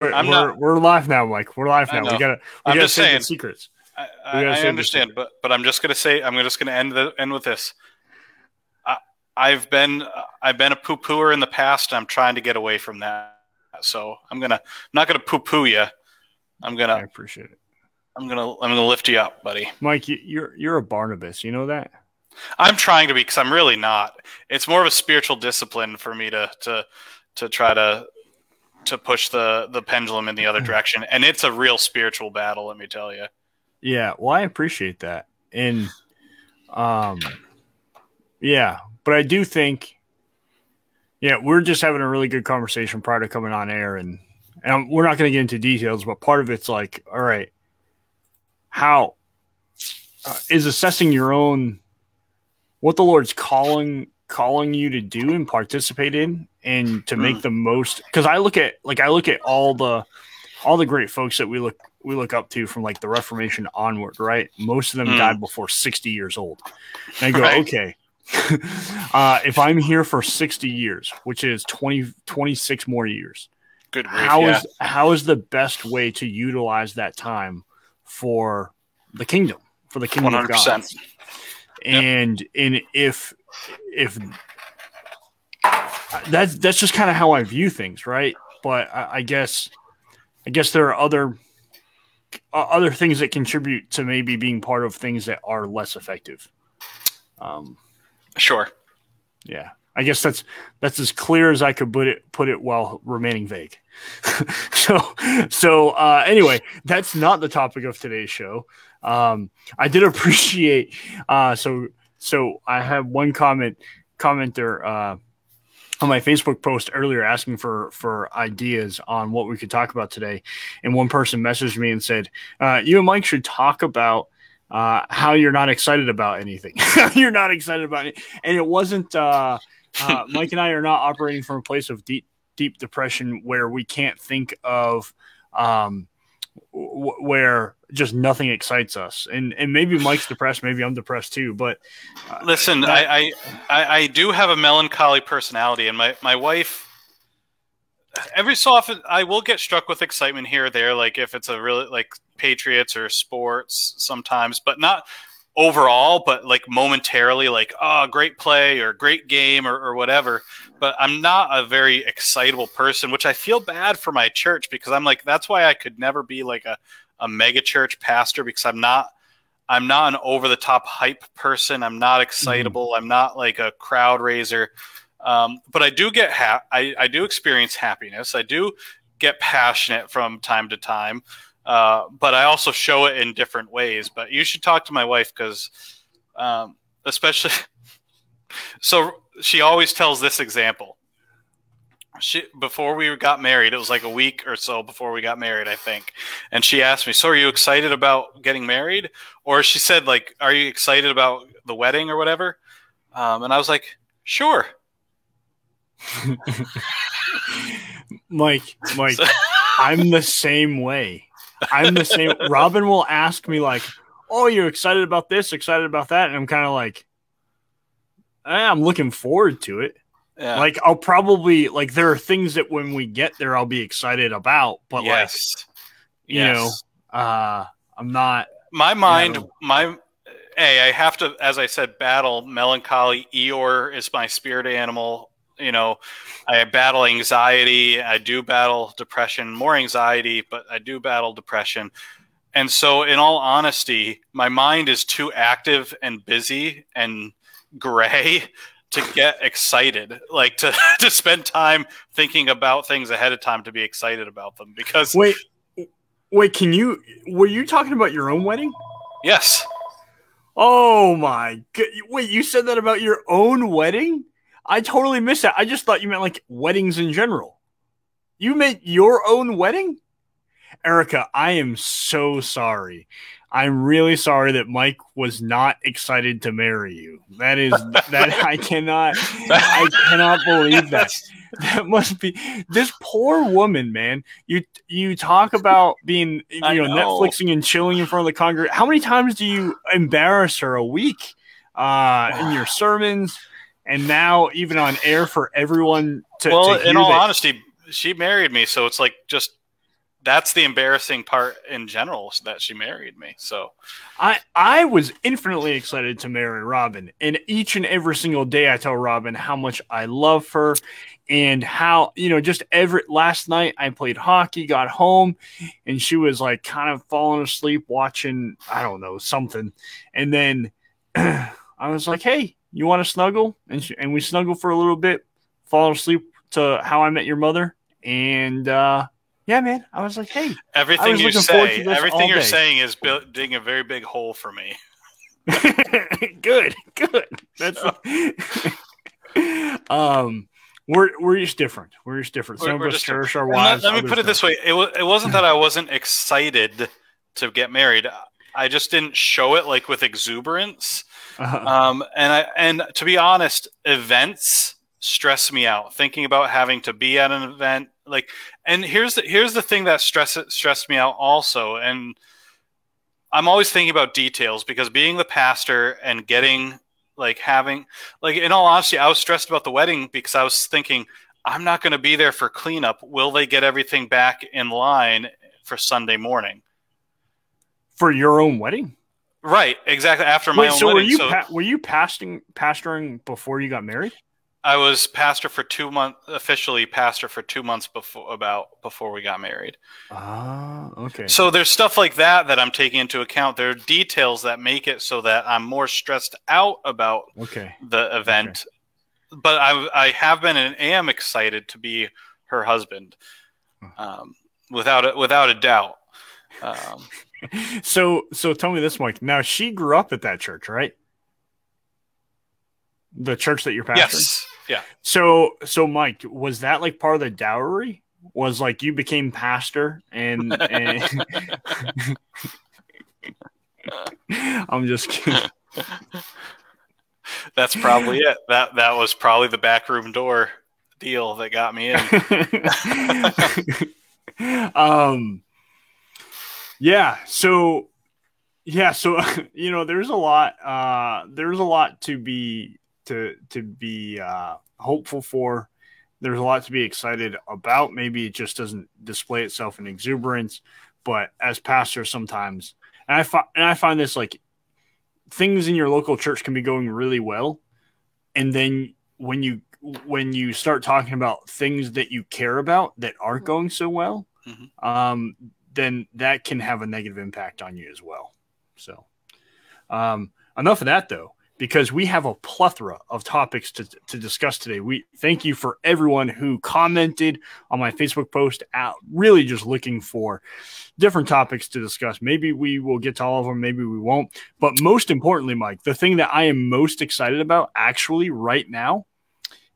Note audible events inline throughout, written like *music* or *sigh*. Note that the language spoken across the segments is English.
we're, I'm we're, we're live now, Mike. We're live now. We gotta we I'm gotta just say saying. the secrets. I, I, I understand, but but I'm just gonna say I'm just gonna end the end with this. I, I've been I've been a poo pooer in the past. I'm trying to get away from that. So I'm gonna I'm not gonna poo poo you. I'm gonna I appreciate it, I'm gonna I'm gonna lift you up, buddy. Mike. You, you're you're a Barnabas. You know that. I'm trying to be because I'm really not. It's more of a spiritual discipline for me to to to try to to push the the pendulum in the other direction, and it's a real spiritual battle. Let me tell you. Yeah, well, I appreciate that, and um, yeah, but I do think, yeah, we're just having a really good conversation prior to coming on air, and and we're not going to get into details, but part of it's like, all right, how uh, is assessing your own what the Lord's calling calling you to do and participate in, and to make the most. Because I look at like I look at all the all the great folks that we look we look up to from like the Reformation onward, right? Most of them Mm. died before 60 years old. And I go, Right. okay, *laughs* uh, if I'm here for 60 years, which is 20, 26 more years, Good grief, how yeah. is how is the best way to utilize that time for the kingdom, for the kingdom One of God? and and if if that's that's just kind of how I view things, right? But I, I guess I guess there are other uh, other things that contribute to maybe being part of things that are less effective. Um, Sure. yeah, I guess that's that's as clear as I could put it put it while remaining vague. *laughs* so so uh, anyway, that's not the topic of today's show. Um, I did *laughs* appreciate uh, so so I have one comment commenter uh, on my Facebook post earlier asking for for ideas on what we could talk about today, and one person messaged me and said, uh, "You and Mike should talk about." Uh, how you're not excited about anything. *laughs* you're not excited about it, and it wasn't. Uh, uh, *laughs* Mike and I are not operating from a place of deep, deep depression where we can't think of um, w- where just nothing excites us. And and maybe Mike's depressed, maybe I'm depressed too. But uh, Listen, that- I, I, I I do have a melancholy personality, and my, my wife. Every so often, I will get struck with excitement here or there, like if it's a really like Patriots or sports sometimes, but not overall, but like momentarily, like oh, great play or great game or, or whatever. But I'm not a very excitable person, which I feel bad for my church because I'm like that's why I could never be like a a mega church pastor because I'm not I'm not an over the top hype person. I'm not excitable. I'm not like a crowd raiser. Um, but I do get ha- I, I do experience happiness. I do get passionate from time to time. Uh, but I also show it in different ways. But you should talk to my wife because, um, especially, *laughs* so she always tells this example. She before we got married, it was like a week or so before we got married, I think. And she asked me, "So are you excited about getting married?" Or she said, "Like, are you excited about the wedding or whatever?" Um, and I was like, "Sure." *laughs* Mike, Mike, So- I'm the same way. I'm the same. Robin will ask me like, "Oh, you're excited about this? Excited about that?" And I'm kind of like, eh, "I'm looking forward to it." Yeah. Like I'll probably like there are things that when we get there I'll be excited about, but yes. you know, uh I'm not my mind Yeah. my hey i have to as i said battle melancholy eeyore is my spirit animal you know i battle anxiety i do battle depression more anxiety but i do battle depression and so in all honesty my mind is too active and busy and gray to get excited like to *laughs* to spend time thinking about things ahead of time to be excited about them because Wait wait, can you were you talking about your own wedding? yes Oh my god. Wait, you said that about your own wedding? I totally missed that. I just thought you meant like weddings in general. You meant your own wedding? Erica, I am so sorry. I'm really sorry that Mike was not excited to marry you. That is that *laughs* I cannot I cannot believe that. *laughs* That must be this poor woman, man. You you talk about being you know, know. Netflixing and chilling in front of the congregation. How many times do you embarrass her a week uh, in your *sighs* sermons, and now even on air for everyone to, well, to in all that- honesty, she married me, so it's like just that's the embarrassing part in general that she married me. So I I was infinitely excited to marry Robin, and each and every single day I tell Robin how much I love her, and how you know just every last night I played hockey, got home, and she was like kind of falling asleep watching I don't know something, and then *clears throat* I was like, hey, you want to snuggle? And she, and we snuggle for a little bit, fall asleep to How I Met Your Mother, and. uh yeah, man. I was like, hey, everything you say, everything you're day. saying is digging a very big hole for me. *laughs* *laughs* good, good. That's *laughs* um, we're we're just different. We're just different. Some we're, of us cherish our wives. Let, let me put it this way: it was it wasn't that I wasn't excited to get married. I just didn't show it like with exuberance. Uh-huh. Um, and I and to be honest, events stress me out. Thinking about having to be at an event, like, and here's the here's the thing that stress stressed me out also, and I'm always thinking about details because being the pastor and getting like having like in all honesty, I was stressed about the wedding because I was thinking I'm not going to be there for cleanup. Will they get everything back in line for Sunday morning? For your own wedding? Right, exactly. After my Wait, own so wedding. Were you so pa- were you pastoring pastoring before you got married? I was pastor for two months, officially pastor for two months before about before we got married. Ah, okay. So there's stuff like that that I'm taking into account. There are details that make it so that I'm more stressed out about okay. the event. Okay. But I, I have been and am excited to be her husband, um, without a, without a doubt. Um, *laughs* so so tell me this, Mike. Now she grew up at that church, right? The church that you're pastoring. Yes. Yeah. So so Mike, was that like part of the dowry? Was like you became pastor and, and... *laughs* I'm just kidding. *laughs* That's probably it. That that was probably the back room door deal that got me in. *laughs* um yeah, so yeah, so you know, there's a lot uh there's a lot to be to to be uh, hopeful for. There's a lot to be excited about. Maybe it just doesn't display itself in exuberance, but as pastors, sometimes, and I find and I find this like things in your local church can be going really well, and then when you when you start talking about things that you care about that aren't going so well, mm-hmm. um, then that can have a negative impact on you as well. So, um, enough of that though because we have a plethora of topics to, to discuss today. We thank you for everyone who commented on my Facebook post out really just looking for different topics to discuss. Maybe we will get to all of them, maybe we won't. But most importantly, Mike, the thing that I am most excited about actually right now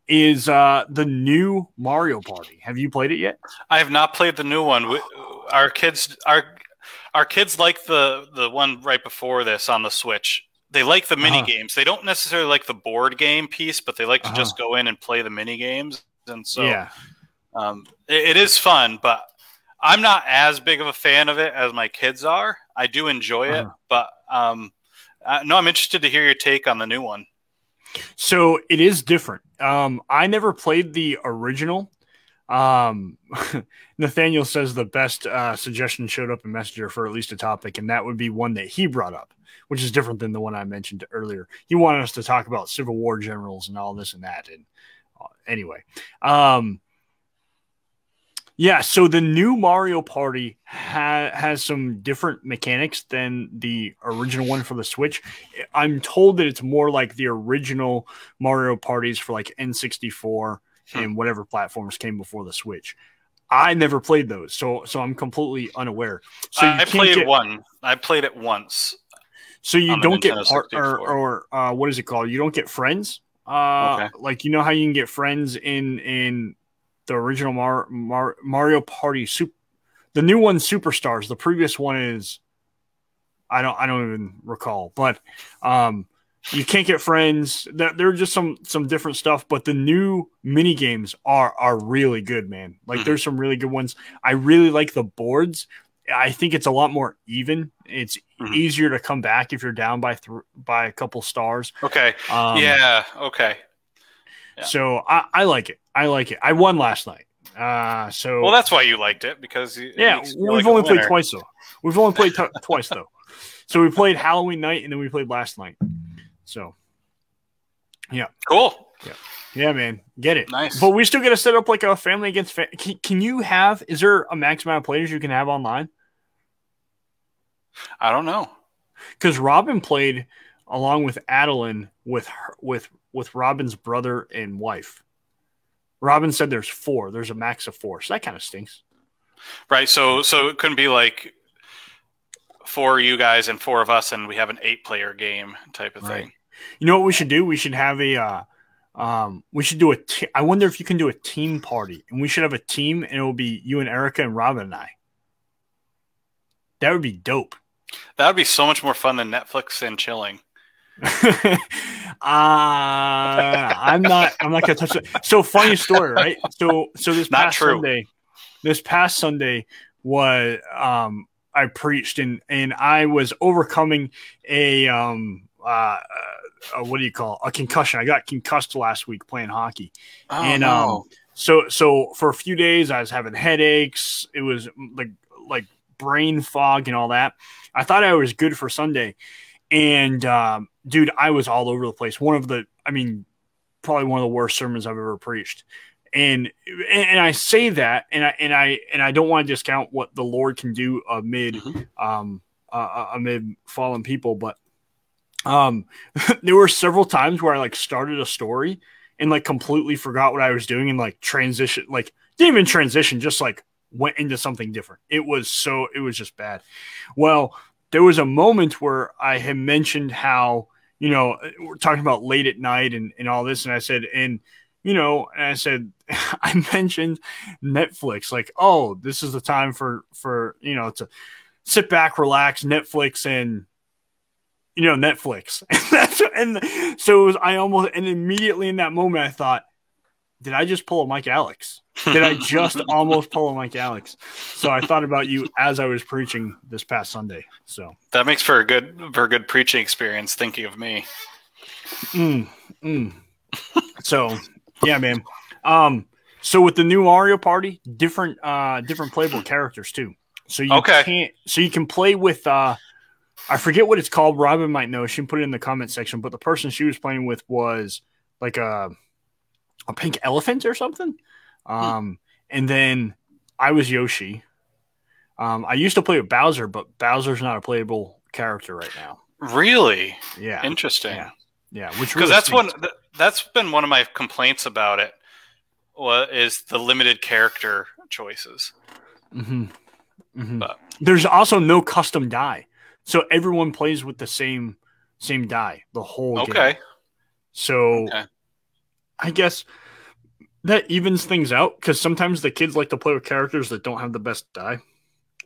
is uh, the new Mario Party. Have you played it yet? I have not played the new one. We, our kids our our kids like the the one right before this on the Switch they like the mini uh-huh. games. They don't necessarily like the board game piece, but they like to uh-huh. just go in and play the mini games. And so, yeah, um, it, it is fun. But I'm not as big of a fan of it as my kids are. I do enjoy uh-huh. it, but um, uh, no, I'm interested to hear your take on the new one. So it is different. Um, I never played the original. Um, *laughs* Nathaniel says the best uh, suggestion showed up in Messenger for at least a topic, and that would be one that he brought up which is different than the one I mentioned earlier. He wanted us to talk about Civil War generals and all this and that. And uh, anyway, um, yeah. So the new Mario Party ha- has some different mechanics than the original one for the Switch. I'm told that it's more like the original Mario parties for like N64 hmm. and whatever platforms came before the Switch. I never played those, so so I'm completely unaware. So I played get, one. I played it once. So you don't get part or, or uh, what is it called? You don't get friends. Uh, okay. Like you know how you can get friends in in the original Mar- Mar- Mario Party Super, the new one Superstars. The previous one is I don't I don't even recall, but um, you can't get friends. There, there are just some some different stuff, but the new mini games are are really good, man. Like mm-hmm. there's some really good ones. I really like the boards. I think it's a lot more even. It's mm-hmm. easier to come back if you're down by th- by a couple stars. Okay. Um, yeah. Okay. Yeah. So I, I like it. I like it. I won last night. Uh, so Well, that's why you liked it because it yeah, we've like only played twice though. We've only played t- *laughs* twice though. So we played Halloween night and then we played last night. So yeah, Cool. yeah, man, get it. Nice. But we still got to set up like a family against. Fa- can, can you have? Is there a max amount of players you can have online? I don't know. Because Robin played along with Adeline with her, with with Robin's brother and wife. Robin said there's four. There's a max of four, so that kind of stinks. Right. So so it couldn't be like four of you guys and four of us, and we have an eight-player game type of Right. thing. You know what we should do? We should have a. Uh, um, we should do a. Te- I wonder if you can do a team party, and we should have a team, and it will be you and Erica and Robin and I. That would be dope. That would be so much more fun than Netflix and chilling. *laughs* uh, I'm not. I'm not gonna touch it. So funny story, right? So so this Not past true. Sunday, this past Sunday was um I preached and and I was overcoming a um uh, uh what do you call it? a concussion? I got concussed last week playing hockey. Oh, And, um, So so for a few days I was having headaches. It was like like brain fog and all that. I thought I was good for Sunday. And um, dude, I was all over the place. One of the I mean, probably one of the worst sermons I've ever preached. And and I say that and I and I and I don't want to discount what the Lord can do amid Mhm. um uh, amid fallen people, but um *laughs* there were several times where I like started a story and like completely forgot what I was doing and like transition like didn't even transition, just like went into something different. It was so it was just bad. Well, there was a moment where I had mentioned how, you know, we're talking about late at night and, and all this, and I said, and you know, and I said *laughs* I mentioned Netflix, like, oh, this is the time for for you know to sit back, relax, Netflix and you know, Netflix. *laughs* And and so it was I almost and immediately in that moment I thought, did I just pull a Mike Alex? Did I *laughs* just almost pull a Mike Alex? So I thought about you as I was preaching this past Sunday. So that makes for a good for a good preaching experience. Thinking of me. mm, mm. so yeah, man. Um so with the new Mario Party, different uh different playable characters too. So you Okay. can't so you can play with uh I forget what it's called. Robin might know. She can put it in the comment section. But the person she was playing with was like a a pink elephant or something. Um, and then I was Yoshi. Um, I used to play with Bowser, but Bowser's not a playable character right now. Really Yeah, interesting. Yeah. yeah, which Because really that's one. th- That's been one of my complaints about it is the limited character choices? Mhm. Mhm. But- There's also no custom die, so everyone plays with the same same die the whole game. Okay. So Okay. I guess that evens things out because sometimes the kids like to play with characters that don't have the best die.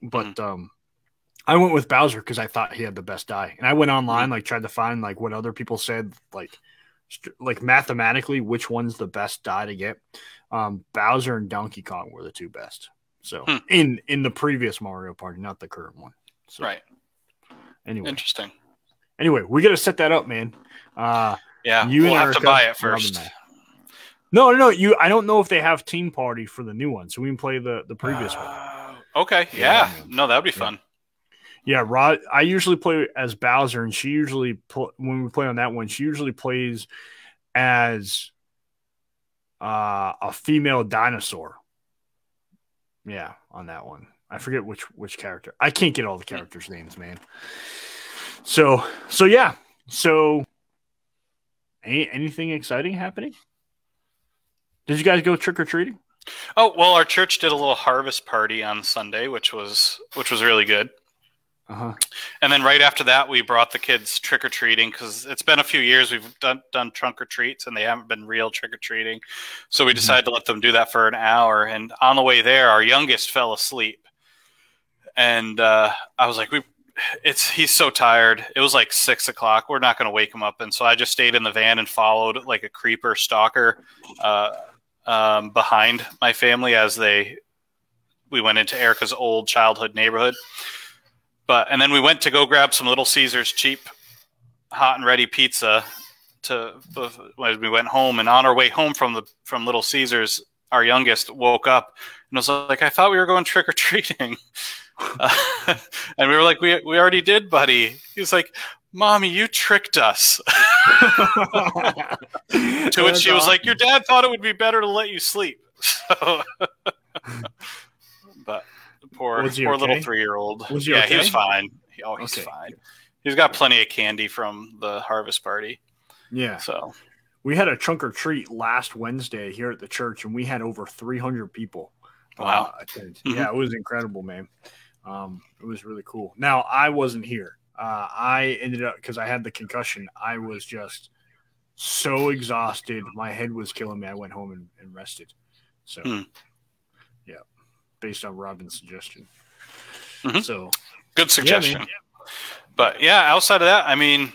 But Mm-hmm. um, I went with Bowser because I thought he had the best die, and I went Mm-hmm. online like tried to find like what other people said like st- like mathematically which one's the best die to get. Um, Bowser and Donkey Kong were the two best. So Hmm. in in the previous Mario Party, not the current one. So Right. Anyway, Interesting. anyway, we got to set that up, man. Uh, Yeah. You we'll have to buy it first. No, no, no. You. I don't know if they have Team Party for the new one, so we can play the the previous one. Uh, okay. Yeah. Yeah. No, that would be fun. Yeah, Rod. I usually play as Bowser, and she usually pl- when we play on that one, she usually plays as uh, a female dinosaur. Yeah, on that one, I forget which which character. I can't get all the characters' names, man. So, so yeah, so any, anything exciting happening? Did you guys go trick or treating? Oh well, our church did a little harvest party on Sunday, which was which was really good. Uh huh. And then right after that, we brought the kids trick or treating because it's been a few years we've done done trunk or treats and they haven't been real trick or treating. So we Mhm. decided to let them do that for an hour. And on the way there, our youngest fell asleep, and uh, I was like, "We, it's he's so tired." It was like six o'clock. We're not going to wake him up, and so I just stayed in the van and followed like a creeper stalker uh, um, behind my family as they we went into Erica's old childhood neighborhood. But and then we went to go grab some Little Caesars cheap, hot and ready pizza. To when we went home, and on our way home from the from Little Caesars, our youngest woke up and was like, "I thought we were going trick or treating," uh, *laughs* and we were like, "We we already did, buddy." He's like, "Mommy, you tricked us." *laughs* to which she was like, "Your dad thought it would be better to let you sleep." *laughs* So, but poor poor okay? little three year old. Yeah, he was fine. He, oh, he's Okay. fine. He's got plenty of candy from the harvest party. yeah. So We had a trunk or treat last Wednesday here at the church, and we had over 300 people. uh, Wow. attend. Mhm. Yeah, it was incredible, man. Um, it was really cool. Now, I wasn't here. Uh, I ended up, because I had the concussion, I was just so exhausted. My head was killing me. I went home and, and rested. So, Hmm. yeah, based on Robin's suggestion. Mhm. So, good suggestion. but yeah, outside of that, I mean,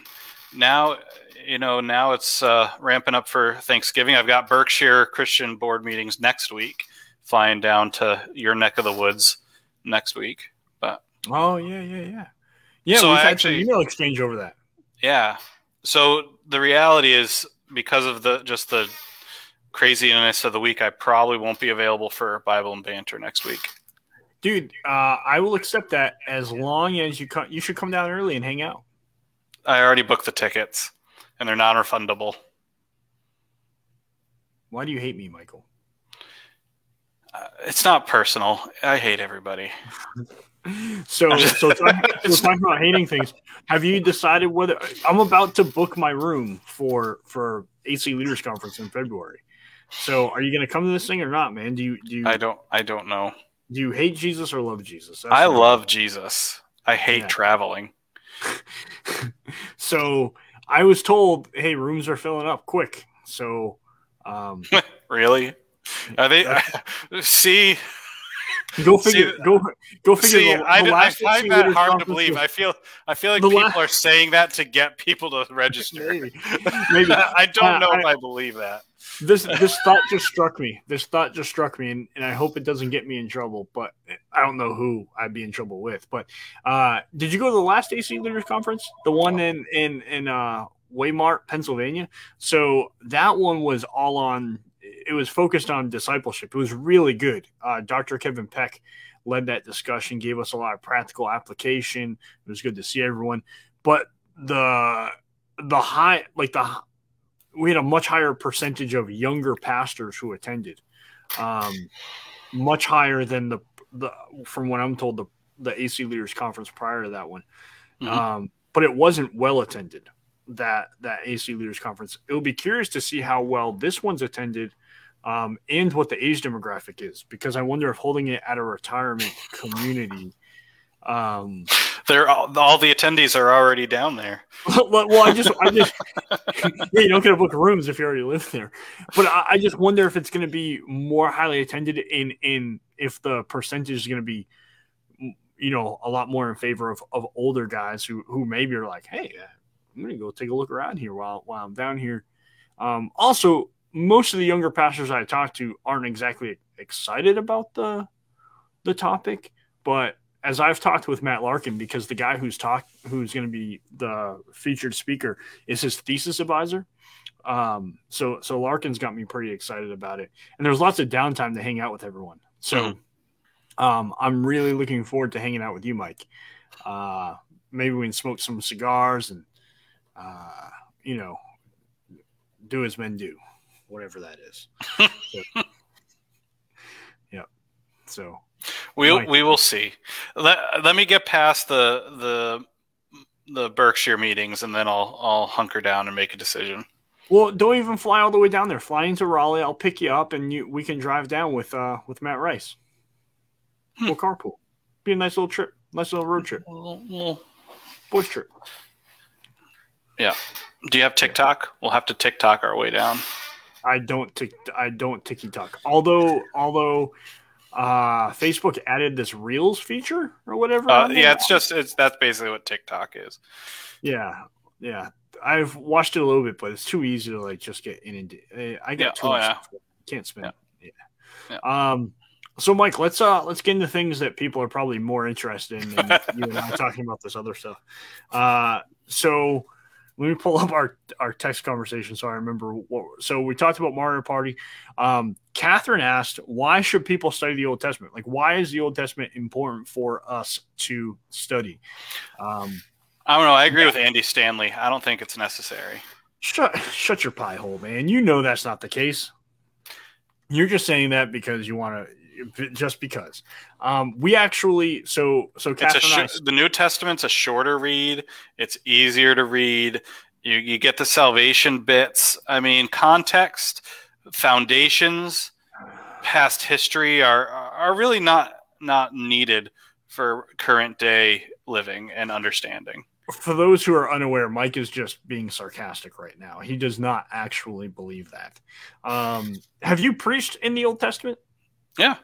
now you know now it's uh, ramping up for Thanksgiving. I've got Berkshire Christian board meetings next week. Flying down to your neck of the woods next week. But oh, yeah, yeah, yeah. Yeah, So we've I had actually- some email exchange over that. yeah, so the reality is because of the just the craziness of the week, I probably won't be available for Bible and banter next week. Dude, uh, I will accept that as long as you come. You should come down early and hang out. I already booked the tickets, and they're non-refundable. Why do you hate me, Michael? Uh, it's not personal. I hate everybody. *laughs* So, so *laughs* talking, so talking about hating things. Have you decided whether I'm about to book my room for for AC Leaders Conference in February? So, are you going to come to this thing or not, man? Do you do you I don't. I don't know. do you hate Jesus or love Jesus? That's I love Jesus. I hate Yeah. traveling. *laughs* So, I was told, hey, rooms are filling up quick. So, um, *laughs* Really? Are they? *laughs* see, go figure. See, go go figure. see. the, I, the I find that hard to believe. I feel. I feel like The people la- are saying that to get people to register. Maybe. Maybe. I don't Uh, know if I- I believe that. This *laughs* this thought just struck me. This thought just struck me, and, and I hope it doesn't get me in trouble. But I don't know who I'd be in trouble with. But uh, did you go to the last AC Leaders Conference, the one in in in uh, Waymart, Pennsylvania? So that one was all on. It was focused on discipleship. It was really good. Uh, Dr. Kevin Peck led that discussion, gave us a lot of practical application. It was good to see everyone, but the the high like the we had a much higher percentage of younger pastors who attended, um, much higher than the the from what I'm told the the AC Leaders Conference prior to that one. Mhm. Um, but it wasn't well attended that that AC Leaders Conference. It will be curious to see how well this one's attended. Um, and what the age demographic is, because I wonder if holding it at a retirement community, um, They're all, all the attendees are already down there. well, I just, I just, *laughs* yeah, you don't get a book rooms if you already live there. But I, I just wonder if it's going to be more highly attended in, in if the percentage is going to be, you know, a lot more in favor of, of older guys who, who maybe are like, hey, uh, I'm going to go take a look around here while, while I'm down here. Um, also, most of the younger pastors I talk to aren't exactly excited about the the topic, but as I've talked with Matt Larkin, because the guy who's talk who's going to be the featured speaker is his thesis advisor. Um, so so Larkin's got me pretty excited about it, and there's lots of downtime to hang out with everyone. So um, I'm really looking forward to hanging out with you, Mike. Uh, maybe we can smoke some cigars and uh, you know do as men do, whatever that is. *laughs* so, yeah. So We Right. we will see. Let, let me get past the the the Berkshire meetings, and then I'll I'll hunker down and make a decision. Well, don't even fly all the way down there. Fly into Raleigh. I'll pick you up, and you we can drive down with uh with Matt Rice. Hmm. We'll carpool. Be a nice little trip, nice little road trip, Well, well, boys trip. Yeah. Do you have TikTok? We'll have to TikTok our way down. I don't tick. I don't ticky tock. Although although uh Facebook added this Reels feature or whatever. Uh, yeah, it's just it's that's basically what TikTok is. yeah yeah. I've watched it a little bit, but it's too easy to like just get inundated. I got Yeah, too oh, much. yeah. Can't spend. Yeah. Yeah. Um. So, Mike, let's uh let's get into things that people are probably more interested in than *laughs* you and I talking about this other stuff. Uh, so let me pull up our our text conversation so I remember what. So we talked about Mario Party. Um, Catherine asked, "Why should people study the Old Testament? Like, why is the Old Testament important for us to study?" Um, I don't know. I agree yeah. with Andy Stanley. I don't think it's necessary. Shut shut your pie hole, man. You know that's not the case. You're just saying that because you want to, just because. Um, we actually, so so it's sh- I, the New Testament's a shorter read. It's easier to read. You you get the salvation bits. I mean, context, foundations, past history are are really not not needed for current day living and understanding. For those who are unaware, Mike is just being sarcastic right now. He does not actually believe that. Um, have you preached in the Old Testament? Yeah.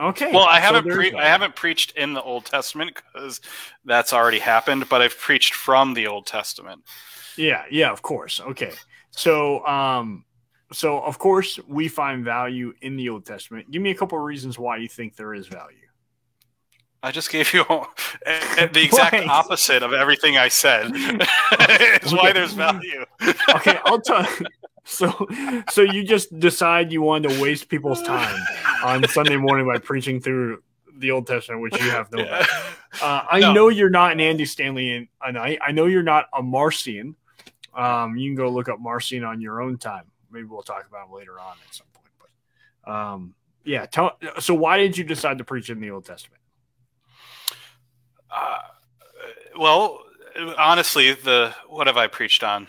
Okay. Well, I haven't pre- I haven't preached in the Old Testament because that's already happened, but I've preached from the Old Testament. Yeah, yeah, of course. Okay. So, um so of course we find value in the Old Testament. Give me a couple of reasons why you think there is value. I just gave you *laughs* the *laughs* exact opposite of everything I said. *laughs* is why there's value. okay, I'll tell. So, so you just decide you want to waste people's time on Sunday morning by preaching through the Old Testament, which you have no. Yeah. Uh, I no. know you're not an Andy Stanley, and I, I know you're not a Marcion. Um, you can go look up Marcion on your own time. Maybe we'll talk about him later on at some point. But um, yeah, tell, so why did you decide to preach in the Old Testament? Uh, well, honestly, the what have I preached on?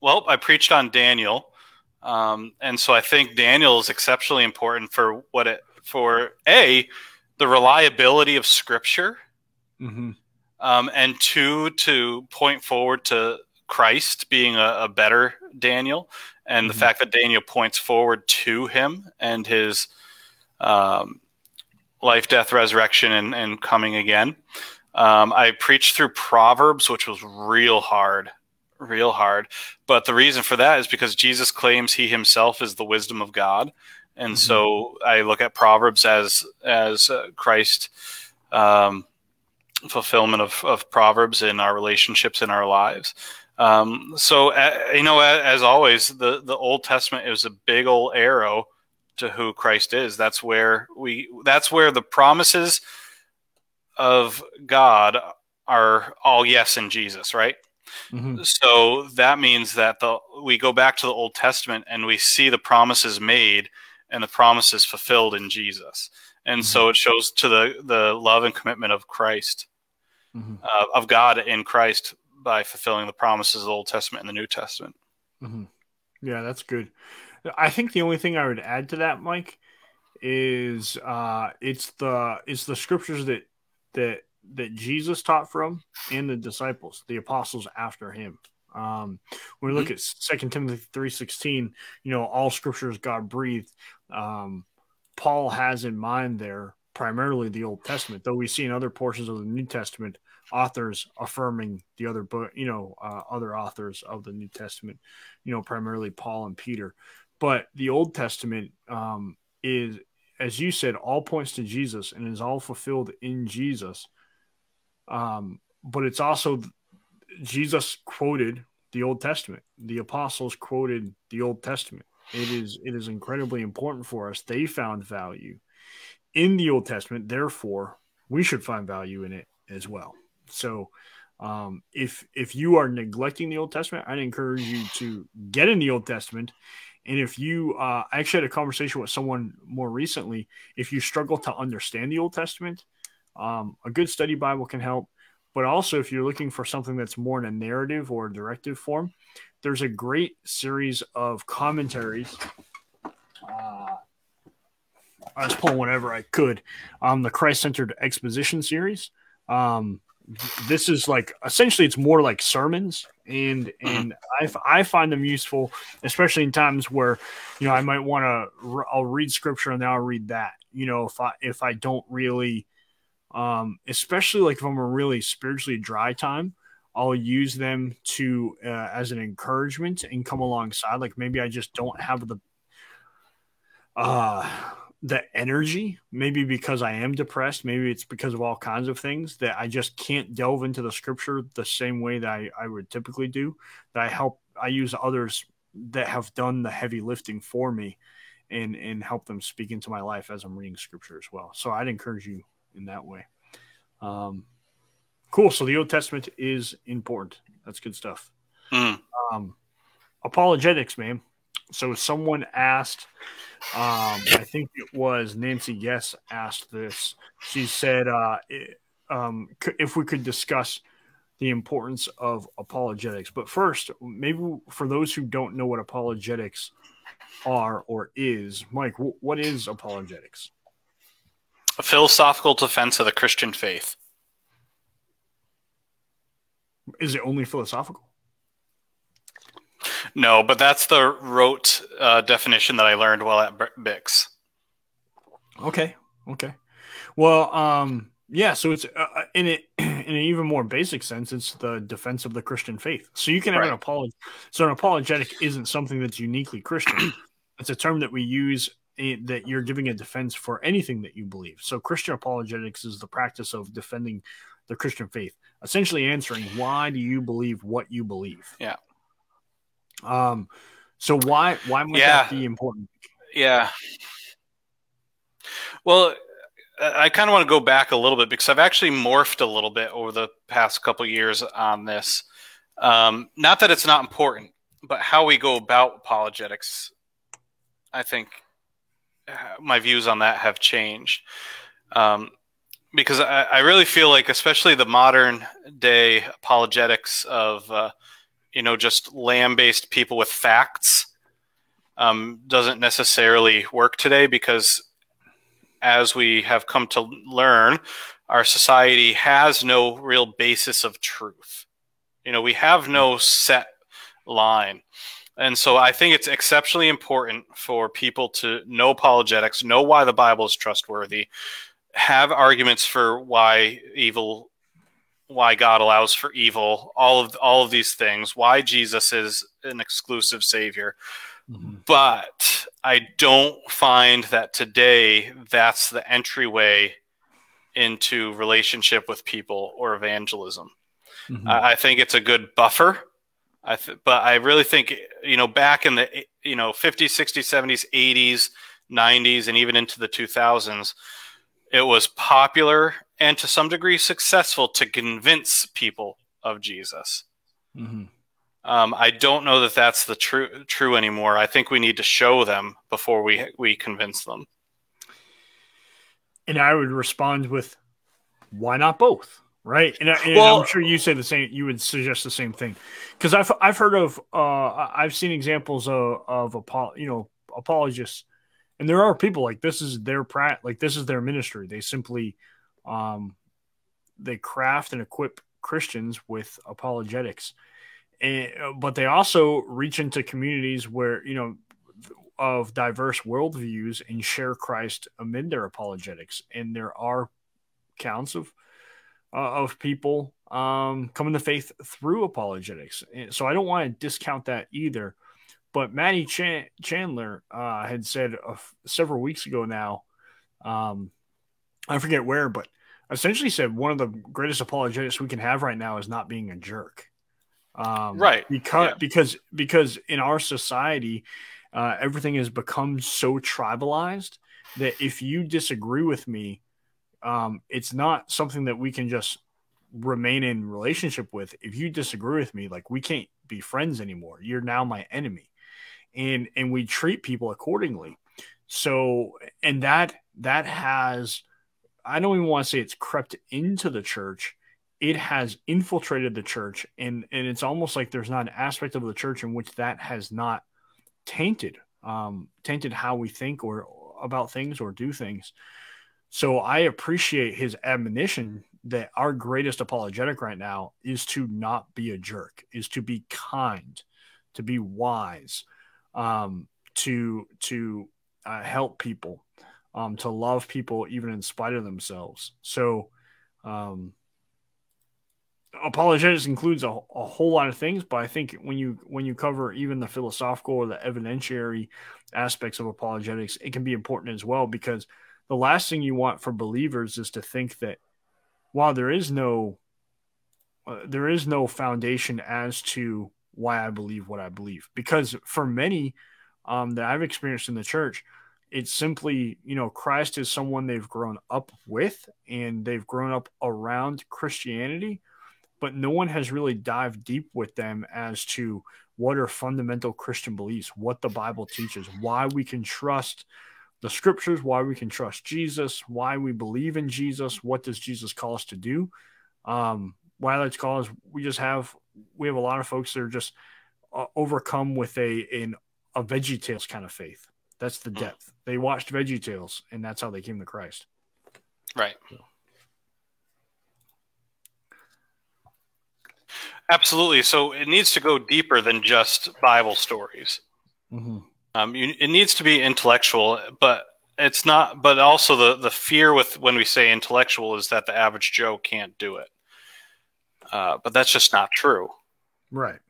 Well, I preached on Daniel, um, and so I think Daniel is exceptionally important for what it for a the reliability of Scripture, mm-hmm. um, and two to point forward to Christ being a, a better Daniel, and mm-hmm. the fact that Daniel points forward to him and his um, life, death, resurrection, and, and coming again. Um, I preached through Proverbs, which was real hard, real hard. But the reason for that is because Jesus claims he himself is the wisdom of God, and mm-hmm. so I look at Proverbs as as uh, Christ um, fulfillment of, of Proverbs in our relationships in our lives. Um, so uh, you know, as, as always, the the Old Testament is a big old arrow to who Christ is. That's where we. That's where the promises of God are all yes in Jesus, right? Mm-hmm. So that means that the we go back to the Old Testament and we see the promises made and the promises fulfilled in Jesus, and mm-hmm. so it shows to the the love and commitment of Christ, mm-hmm. uh, of God in Christ by fulfilling the promises of the Old Testament and the New Testament. Mm-hmm. Yeah, that's good. I think the only thing I would add to that, Mike, is uh, it's the it's the scriptures that that that Jesus taught from and the disciples, the apostles after him. Um, when we look mm-hmm. at Second Timothy three sixteen, you know, all scripture is God breathed. Um, Paul has in mind there primarily the Old Testament, though we see in other portions of the New Testament authors affirming the other book, you know, uh, other authors of the New Testament, you know, primarily Paul and Peter. But the Old Testament um, is as you said, all points to Jesus and is all fulfilled in Jesus. Um, but it's also Jesus quoted the Old Testament. The apostles quoted the Old Testament. It is it is incredibly important for us. They found value in the Old Testament. Therefore, we should find value in it as well. So, um, if if you are neglecting the Old Testament, I'd encourage you to get in the Old Testament and if you, uh, I actually had a conversation with someone more recently. If you struggle to understand the Old Testament, um, a good study Bible can help. But also, if you're looking for something that's more in a narrative or a directive form, there's a great series of commentaries. Uh, I was pulling whenever I could. Um, the Christ centered exposition series. Um, this is like essentially it's more like sermons and and I, I find them useful especially in times where you know i might want to i'll read scripture and then i'll read that you know if i if i don't really um especially like if i'm a really spiritually dry time i'll use them to uh, as an encouragement and come alongside like maybe i just don't have the uh the energy, maybe because I am depressed, maybe it's because of all kinds of things that I just can't delve into the scripture the same way that I, I would typically do. That I help, I use others that have done the heavy lifting for me and, and help them speak into my life as I'm reading scripture as well. So I'd encourage you in that way. Um, cool. So the Old Testament is important. That's good stuff. Mm. Um, apologetics, man. So someone asked, um, I think it was Nancy Yes asked this. She said, uh, um, if we could discuss the importance of apologetics. But first, maybe for those who don't know what apologetics are or is, Mike, what is apologetics? A philosophical defense of the Christian faith. Is it only philosophical? No, but that's the rote uh, definition that I learned while at Bix. Okay. Okay. Well, um, yeah. So it's uh, uh in it *clears throat* in an even more basic sense. It's the defense of the Christian faith. So you can have right. an apology. So an apologetic isn't something that's uniquely Christian. *clears throat* it's a term that we use that you're giving a defense for anything that you believe. So Christian apologetics is the practice of defending the Christian faith, essentially answering why do you believe what you believe. Yeah. Um, so why why might yeah. that be important? Yeah. Well, I kind of want to go back a little bit because I've actually morphed a little bit over the past couple years on this. Um, not that it's not important, but how we go about apologetics. I think my views on that have changed. Um, because I, I, really feel like, especially the modern day apologetics of uh, you know just lamb based people with facts um, doesn't necessarily work today because as we have come to learn our society has no real basis of truth you know we have no set line and so i think it's exceptionally important for people to know apologetics know why the bible is trustworthy have arguments for why evil why God allows for evil, all of all of these things, why Jesus is an exclusive savior. Mm-hmm. But I don't find that today that's the entryway into relationship with people or evangelism. Mm-hmm. I think it's a good buffer. I th- but I really think you know back in the you know 50s, 60s, 70s, 80s, 90s, and even into the 2000s, it was popular and to some degree successful to convince people of Jesus. Mm-hmm. Um, I don't know that that's the true true anymore. I think we need to show them before we we convince them. And I would respond with, "Why not both?" Right? And, and well, I'm sure you say the same. You would suggest the same thing because I've I've heard of uh, I've seen examples of of you know apologists, and there are people like this is their prat like this is their ministry. They simply um, they craft and equip Christians with apologetics, and, but they also reach into communities where you know of diverse worldviews and share Christ amid their apologetics. And there are counts of uh, of people um, coming to faith through apologetics. So I don't want to discount that either. But Maddie Chan- Chandler uh, had said uh, several weeks ago now, um, I forget where, but essentially said one of the greatest apologetics we can have right now is not being a jerk. Um, right. Because yeah. because because in our society, uh, everything has become so tribalized that if you disagree with me, um, it's not something that we can just remain in relationship with. If you disagree with me, like we can't be friends anymore. You're now my enemy, and and we treat people accordingly. So and that that has I don't even want to say it's crept into the church. It has infiltrated the church, and and it's almost like there's not an aspect of the church in which that has not tainted, um, tainted how we think or about things or do things. So I appreciate his admonition that our greatest apologetic right now is to not be a jerk, is to be kind, to be wise, um, to to uh, help people um, to love people even in spite of themselves. So, um, apologetics includes a, a whole lot of things, but I think when you when you cover even the philosophical or the evidentiary aspects of apologetics, it can be important as well because the last thing you want for believers is to think that while there is no uh, there is no foundation as to why I believe what I believe. Because for many um, that I've experienced in the church, it's simply you know Christ is someone they've grown up with and they've grown up around Christianity, but no one has really dived deep with them as to what are fundamental Christian beliefs, what the Bible teaches, why we can trust the scriptures, why we can trust Jesus, why we believe in Jesus, what does Jesus call us to do. Um, why let's call us, we just have we have a lot of folks that are just uh, overcome with a in a Veggie Tales kind of faith. That's the hmm. depth. They watched Veggie Tales, and that's how they came to Christ. Right. So. Absolutely. So it needs to go deeper than just Bible stories. Mm-hmm. Um, you, it needs to be intellectual, but it's not. But also the the fear with when we say intellectual is that the average Joe can't do it. Uh, but that's just not true. Right.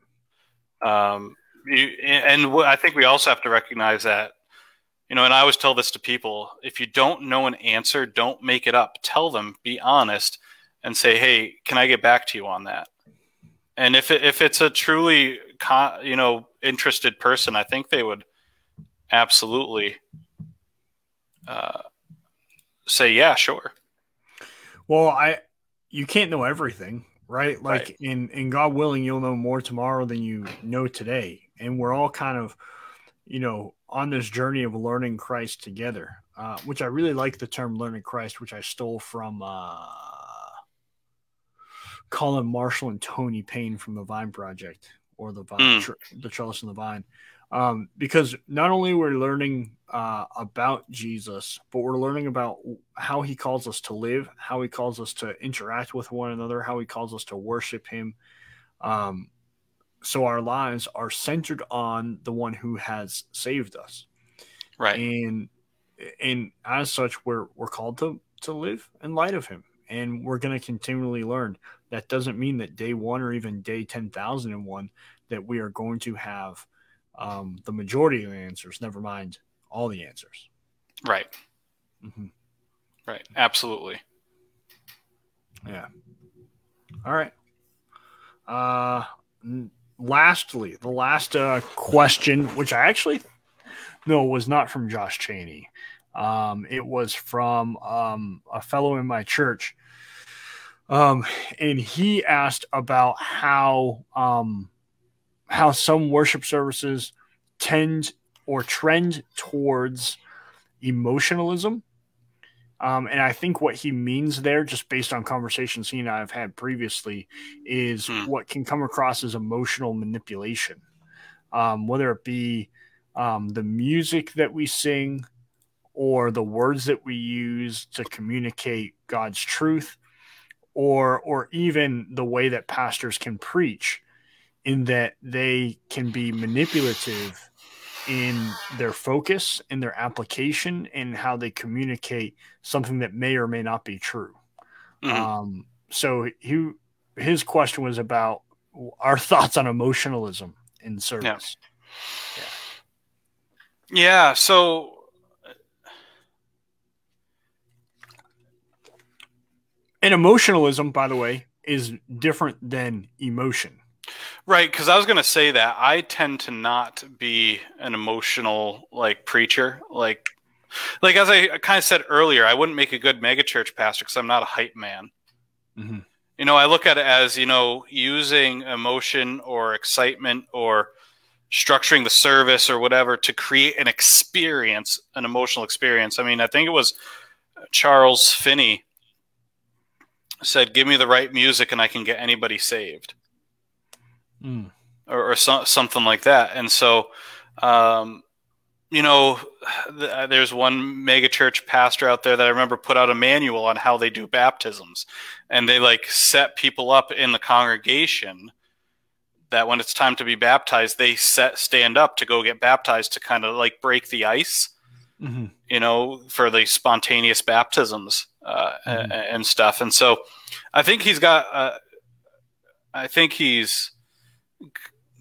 Um, you, and I think we also have to recognize that, you know, and I always tell this to people: if you don't know an answer, don't make it up. Tell them, be honest, and say, "Hey, can I get back to you on that?" And if it, if it's a truly, you know, interested person, I think they would absolutely uh, say, "Yeah, sure." Well, I you can't know everything, right? Like right. in in God willing, you'll know more tomorrow than you know today, and we're all kind of, you know, on this journey of learning Christ together. Uh, which I really like the term "learning Christ," which I stole from uh, Colin Marshall and Tony Payne from the Vine Project or the Vine, mm. the Trellis and the Vine um, because not only we're learning uh, about Jesus, but we're learning about how he calls us to live, how he calls us to interact with one another, how he calls us to worship him. Um, so our lives are centered on the one who has saved us, right? And and as such, we're we're called to to live in light of him, and we're going to continually learn. That doesn't mean that day one or even day ten thousand and one that we are going to have um, the majority of the answers, never mind all the answers. Right. Mm-hmm. Right. Absolutely. Yeah. All right. Uh, lastly, the last uh, question, which I actually no was not from Josh Cheney. Um, it was from um, a fellow in my church. Um, and he asked about how um, how some worship services tend or trend towards emotionalism. Um, and I think what he means there, just based on conversations he and I have had previously, is hmm. what can come across as emotional manipulation. Um, whether it be um, the music that we sing or the words that we use to communicate God's truth, or or even the way that pastors can preach in that they can be manipulative in their focus in their application and how they communicate something that may or may not be true mm-hmm. um, so he his question was about our *laughs* thoughts on emotionalism in service yeah, yeah. yeah so and emotionalism by the way is different than emotion Right, because I was going to say that I tend to not be an emotional like preacher. Like, like as I kind of said earlier, I wouldn't make a good megachurch pastor because I'm not a hype man. Mm-hmm. You know, I look at it as you know using emotion or excitement or structuring the service or whatever to create an experience, an emotional experience. I mean, I think it was Charles Finney said, "Give me the right music, and I can get anybody saved." Mm. or, or so, something like that. And so, um, you know, th- there's one mega church pastor out there that I remember put out a manual on how they do baptisms, and they like set people up in the congregation that when it's time to be baptized, they set stand up to go get baptized to kind of like break the ice, mm-hmm. you know, for the spontaneous baptisms uh, mm-hmm. and, and, stuff. And so, I think he's got. Uh, I think he's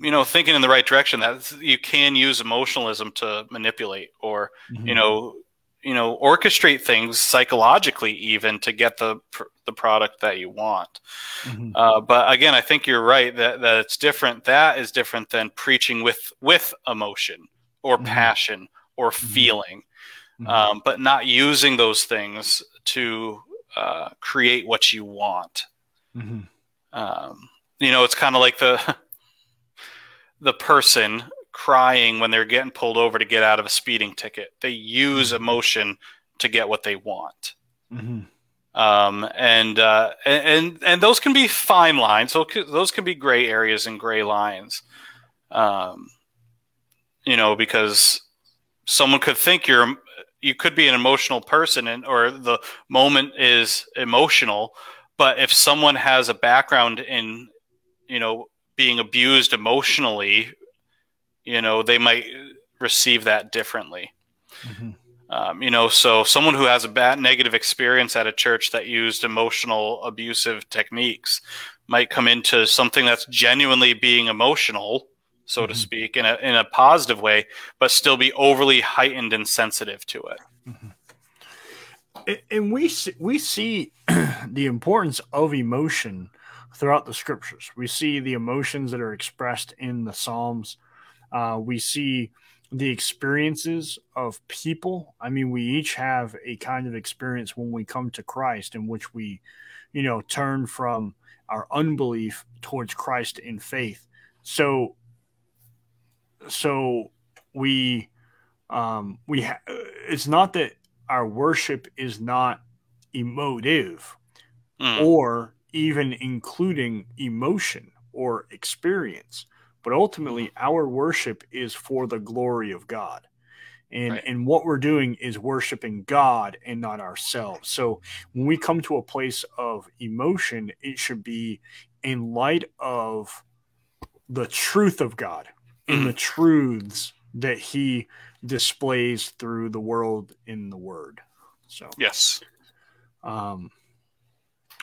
you know thinking in the right direction that you can use emotionalism to manipulate or mm-hmm. you know you know orchestrate things psychologically even to get the the product that you want mm-hmm. uh, but again i think you're right that, that it's different that is different than preaching with with emotion or mm-hmm. passion or mm-hmm. feeling mm-hmm. um, but not using those things to uh, create what you want mm-hmm. um, you know it's kind of like the *laughs* the person crying when they're getting pulled over to get out of a speeding ticket. They use mm-hmm. emotion to get what they want. Mm-hmm. Um, and, uh, and and those can be fine lines. So those can be gray areas and gray lines. Um, you know, because someone could think you're you could be an emotional person, and or the moment is emotional. But if someone has a background in you know being abused emotionally you know, they might receive that differently. Mm-hmm. Um, you know, so someone who has a bad negative experience at a church that used emotional abusive techniques might come into something that's genuinely being emotional, so mm-hmm. to speak, in a in a positive way, but still be overly heightened and sensitive to it. Mm-hmm. And we see, we see *clears throat* the importance of emotion throughout the scriptures. We see the emotions that are expressed in the Psalms uh, we see the experiences of people. I mean, we each have a kind of experience when we come to Christ in which we, you know, turn from our unbelief towards Christ in faith. So, so we, um, we, ha- it's not that our worship is not emotive mm. or even including emotion or experience but ultimately our worship is for the glory of God. And, right. and what we're doing is worshiping God and not ourselves. So when we come to a place of emotion, it should be in light of the truth of God and the mm. truths that He displays through the world in the Word. So yes, um,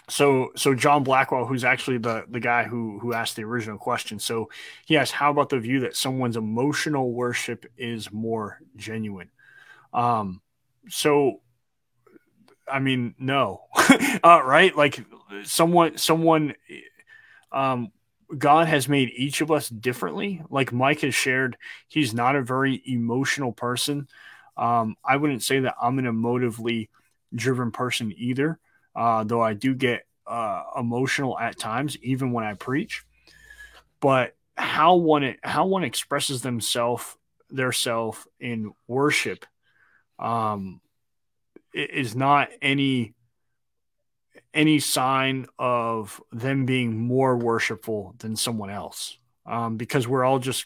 so so John Blackwell, who's actually the the guy who who asked the original question, so he asked, "How about the view that someone's emotional worship is more genuine?" Um, so, I mean, no, *laughs* uh, right? Like someone someone, um, God has made each of us differently. Like Mike has shared, he's not a very emotional person. Um, I wouldn't say that I'm an emotively driven person either uh, though I do get uh, emotional at times, even when I preach. But how one how one expresses themselves their self in worship um, is not any any sign of them being more worshipful than someone else. Um, because we're all just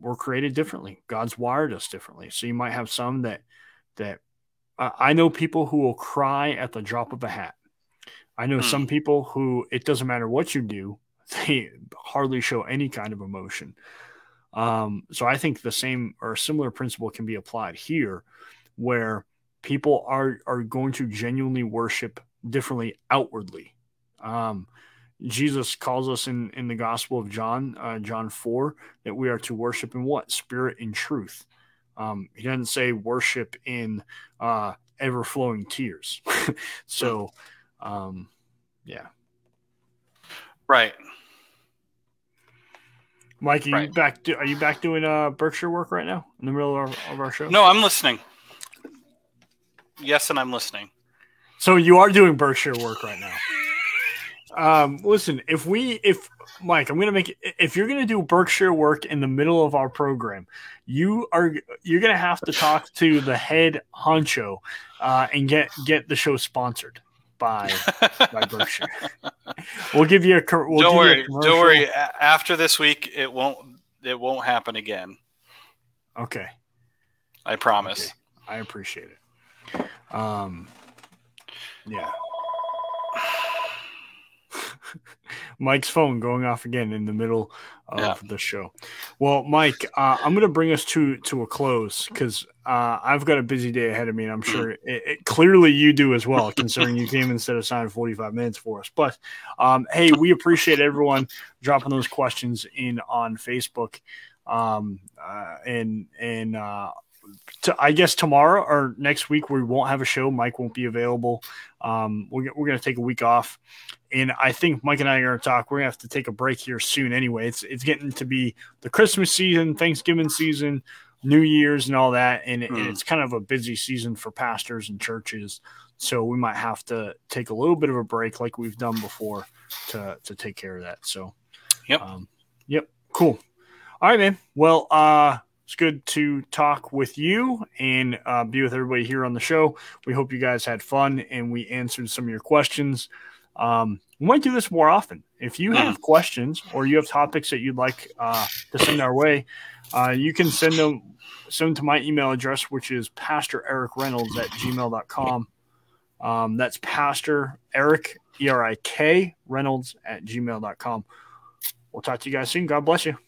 we're created differently. God's wired us differently. So you might have some that that uh, I know people who will cry at the drop of a hat. I know mm. some people who it doesn't matter what you do, *laughs* they hardly show any kind of emotion. Um, so I think the same or similar principle can be applied here, where people are are going to genuinely worship differently outwardly. Um, Jesus calls us in in the Gospel of John, uh, John four, that we are to worship in what spirit and truth. Um, he doesn't say worship in uh, ever flowing tears. *laughs* so, um, yeah. Right. Mike, are you right. back? are you back doing uh, Berkshire work right now in the middle of our, of our show? No, I'm listening. Yes, and I'm listening. So you are doing Berkshire work right now. Um, listen, if we, if Mike, I'm gonna make if you're gonna do Berkshire work in the middle of our program, you are you're gonna have to talk to the head honcho uh, and get get the show sponsored by by *laughs* Berkshire. We'll give you a. We'll don't worry, don't worry. After this week, it won't it won't happen again. Okay, I promise. Okay. I appreciate it. Um, yeah. *laughs* Mike's phone going off again in the middle of yeah. the show. Well, Mike, uh, I'm going to bring us to to a close because uh, I've got a busy day ahead of me, and I'm sure it, it, clearly you do as well, considering you came instead of signing 45 minutes for us. But um, hey, we appreciate everyone dropping those questions in on Facebook, um, uh, and and uh, to, I guess tomorrow or next week we won't have a show. Mike won't be available. Um, we're, we're going to take a week off, and I think Mike and I are going to talk. We're going to have to take a break here soon. Anyway, it's it's getting to be the Christmas season, Thanksgiving season, New Year's, and all that, and, mm. and hmm. it's kind of a busy season for pastors and churches. So we might have to take a little bit of a break, like we've done before, to to take care of that. So, yep, um, yep, cool. All right, man. Well, uh, it's good to talk with you and uh, be with everybody here on the show. We hope you guys had fun and we answered some of your questions. Um, we might do this more often. If you have questions or you have topics that you'd like uh, to send our way, uh, you can send them send them to my email address, which is Pastor Erik Reynolds at gmail.com. Um, that's Pastor Erik, E R I K, Reynolds at gmail.com. We'll talk to you guys soon. God bless you.